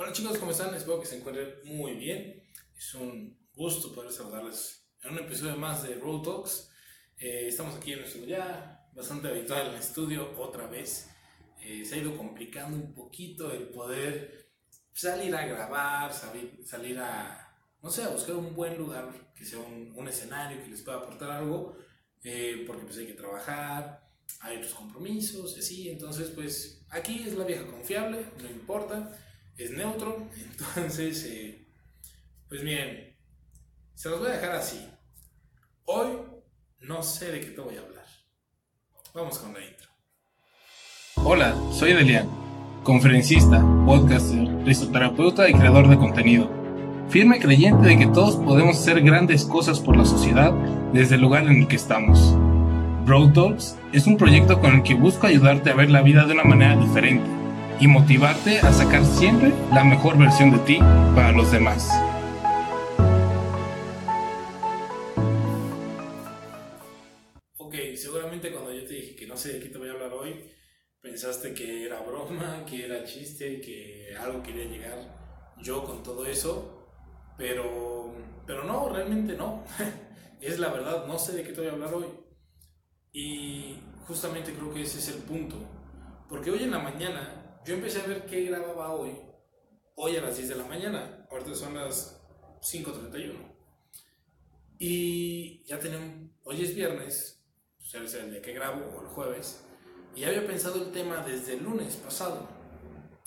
Hola chicos, ¿cómo están? Espero que se encuentren muy bien. Es un gusto poder saludarles en un episodio más de Road Talks. Eh, estamos aquí en nuestro ya bastante habitual en el estudio otra vez. Eh, se ha ido complicando un poquito el poder salir a grabar, salir, salir a, no sé, a buscar un buen lugar que sea un, un escenario que les pueda aportar algo, eh, porque pues hay que trabajar, hay otros compromisos, así. Entonces, pues aquí es la vieja confiable, no importa es neutro. Entonces, eh, pues bien, se los voy a dejar así. Hoy no sé de qué te voy a hablar. Vamos con la intro. Hola, soy Delian, conferencista, podcaster, risoterapeuta y creador de contenido. Firme creyente de que todos podemos hacer grandes cosas por la sociedad desde el lugar en el que estamos. Broad Talks es un proyecto con el que busco ayudarte a ver la vida de una manera diferente y motivarte a sacar siempre la mejor versión de ti para los demás. Ok, seguramente cuando yo te dije que no sé de qué te voy a hablar hoy, pensaste que era broma, que era chiste, que algo quería llegar yo con todo eso, pero, pero no, realmente no. es la verdad, no sé de qué te voy a hablar hoy. Y justamente creo que ese es el punto. Porque hoy en la mañana yo empecé a ver qué grababa hoy, hoy a las 10 de la mañana, ahorita son las 5.31. Y ya tenemos, hoy es viernes, o sea, es el día que grabo, o el jueves, y ya había pensado el tema desde el lunes pasado.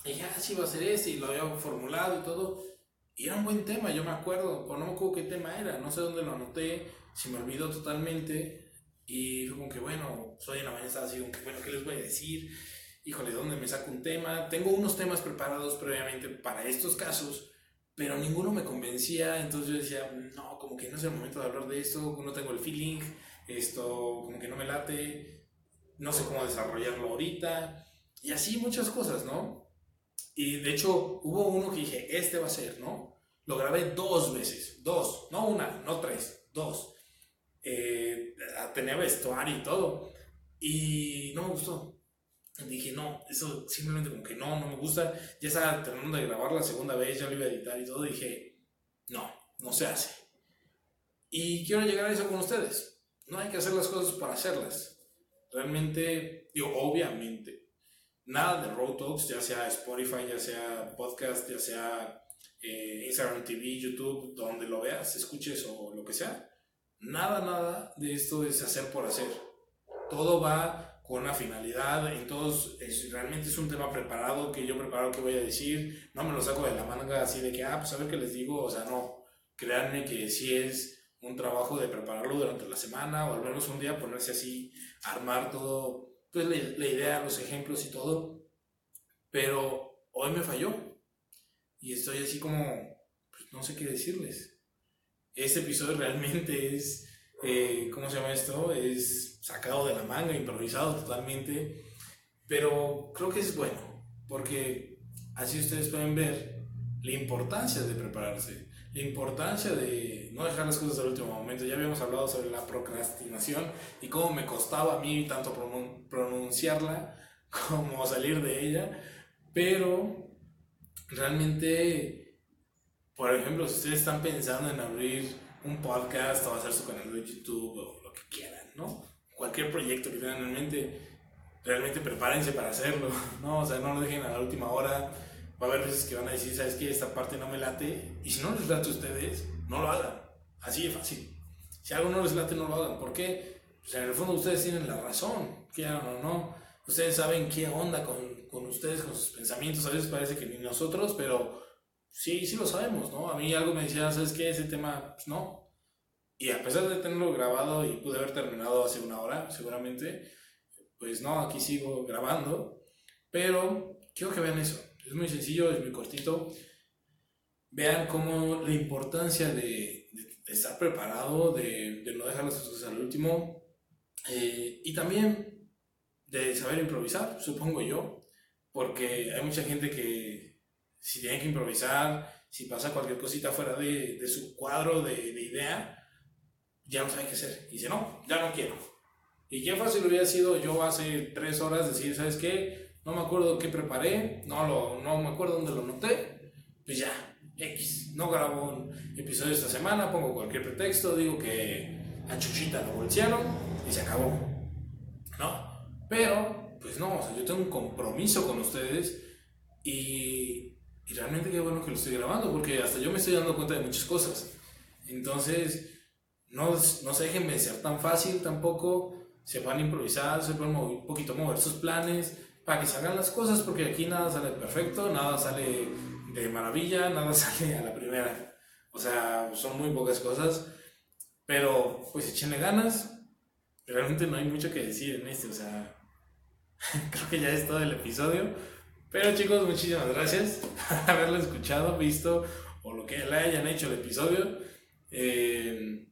Y ya, sí va a ser ese, y lo había formulado y todo. Y era un buen tema, yo me acuerdo, pero no me acuerdo qué tema era, no sé dónde lo anoté, se me olvidó totalmente. Y fue como que, bueno, soy en la mañana estaba así, como que, bueno, ¿qué les voy a decir? Híjole, ¿dónde me saco un tema? Tengo unos temas preparados previamente para estos casos, pero ninguno me convencía, entonces yo decía, no, como que no es el momento de hablar de esto, no tengo el feeling, esto como que no me late, no sé cómo desarrollarlo ahorita, y así muchas cosas, ¿no? Y de hecho hubo uno que dije, este va a ser, ¿no? Lo grabé dos veces, dos, no una, no tres, dos. Eh, tenía vestuario y todo, y no me gustó dije, no, eso simplemente como que no, no me gusta. Ya estaba terminando de grabar la segunda vez, ya lo iba a editar y todo. Dije, no, no se hace. Y quiero llegar a eso con ustedes. No hay que hacer las cosas para hacerlas. Realmente, digo, obviamente, nada de Road Talks, ya sea Spotify, ya sea podcast, ya sea eh, Instagram TV, YouTube, donde lo veas, escuches o lo que sea. Nada, nada de esto es hacer por hacer. Todo va con una finalidad, entonces realmente es un tema preparado, que yo preparo que voy a decir, no me lo saco de la manga así de que, ah, pues a ver qué les digo, o sea, no, créanme que sí es un trabajo de prepararlo durante la semana o al menos un día ponerse así, armar todo, pues la, la idea, los ejemplos y todo, pero hoy me falló. Y estoy así como, pues no sé qué decirles. Este episodio realmente es eh, ¿cómo se llama esto? Es sacado de la manga, improvisado totalmente, pero creo que es bueno, porque así ustedes pueden ver la importancia de prepararse, la importancia de no dejar las cosas al último momento. Ya habíamos hablado sobre la procrastinación y cómo me costaba a mí tanto pronunciarla como salir de ella, pero realmente, por ejemplo, si ustedes están pensando en abrir un podcast o hacer su canal de YouTube o lo que quieran, ¿no? Cualquier proyecto que tengan en mente, realmente prepárense para hacerlo, ¿no? O sea, no lo dejen a la última hora. Va a haber veces que van a decir, ¿sabes qué? Esta parte no me late. Y si no les late a ustedes, no lo hagan. Así de fácil. Si algo no les late, no lo hagan. ¿Por qué? Pues en el fondo ustedes tienen la razón, quieran o no. Ustedes saben qué onda con, con ustedes, con sus pensamientos. A veces parece que ni nosotros, pero sí, sí lo sabemos, ¿no? A mí algo me decía, ¿sabes qué? Ese tema, pues no. Y a pesar de tenerlo grabado y pude haber terminado hace una hora, seguramente, pues no, aquí sigo grabando. Pero quiero que vean eso. Es muy sencillo, es muy cortito. Vean cómo la importancia de, estar preparado, de, no dejar las cosas al último. Eh, y también de saber improvisar, supongo yo. Porque hay mucha gente que si tienen que improvisar, si pasa cualquier cosita fuera de, de su cuadro de, de, idea, ya no saben qué hacer. Y dice, no, ya no quiero. Y qué fácil hubiera sido yo hace tres horas decir, ¿sabes qué? No me acuerdo qué preparé, no, lo, no me acuerdo dónde lo noté, pues ya, X, no grabo un episodio esta semana, pongo cualquier pretexto, digo que a Chuchita la bolsearon y se acabó, ¿no? Pero, pues no, o sea, yo tengo un compromiso con ustedes y, y realmente qué bueno que lo estoy grabando porque hasta yo me estoy dando cuenta de muchas cosas. Entonces, no, no se dejen vencer tan fácil tampoco, se van a improvisar, se pueden un poquito mover sus planes para que salgan las cosas, porque aquí nada sale perfecto, nada sale de maravilla, nada sale a la primera. O sea, son muy pocas cosas, pero pues echenle ganas. Realmente no hay mucho que decir en este, o sea, creo que ya es todo el episodio. Pero chicos, muchísimas gracias por haberlo escuchado, visto o lo que le hayan hecho el episodio. Eh,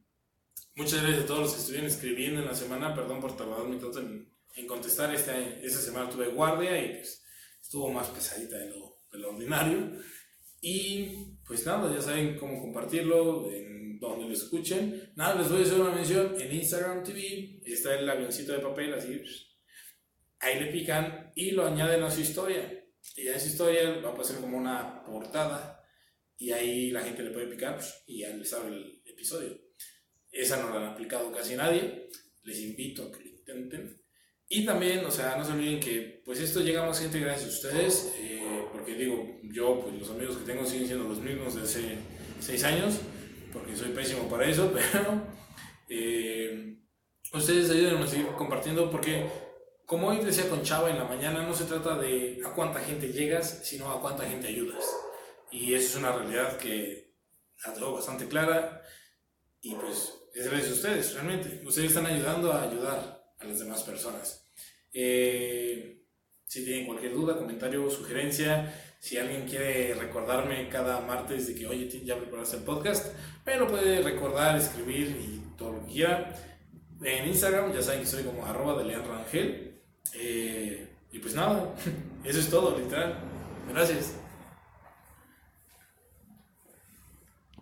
Muchas gracias a todos los que estuvieron escribiendo en la semana. Perdón por tardarme tanto en, en contestar. Este, esta semana tuve guardia y pues estuvo más pesadita de lo, de lo ordinario. Y pues nada, ya saben cómo compartirlo, en donde lo escuchen. Nada, les voy a hacer una mención en Instagram TV. Está el avioncito de papel, así. Ahí le pican y lo añaden a su historia. Y a esa historia va a pasar como una portada. Y ahí la gente le puede picar pues, y ya les abre el episodio. Esa no la han aplicado casi nadie. Les invito a que lo intenten. Y también, o sea, no se olviden que pues esto llega a más gente gracias a ustedes, eh, porque digo, yo, pues los amigos que tengo siguen siendo los mismos de hace seis años, porque soy pésimo para eso, pero eh, ustedes ayúdenme a seguir compartiendo, porque como hoy decía con Chava en la mañana, no se trata de a cuánta gente llegas, sino a cuánta gente ayudas. Y eso es una realidad que la tengo bastante clara y pues es gracias a ustedes, realmente. Ustedes están ayudando a ayudar a las demás personas. Eh, si tienen cualquier duda, comentario, sugerencia, si alguien quiere recordarme cada martes de que, oye, ya preparaste el podcast, me lo puede recordar, escribir y todo lo que quiera. En Instagram ya saben que soy como arroba de Leandro. Eh, y pues nada, eso es todo, literal. Gracias.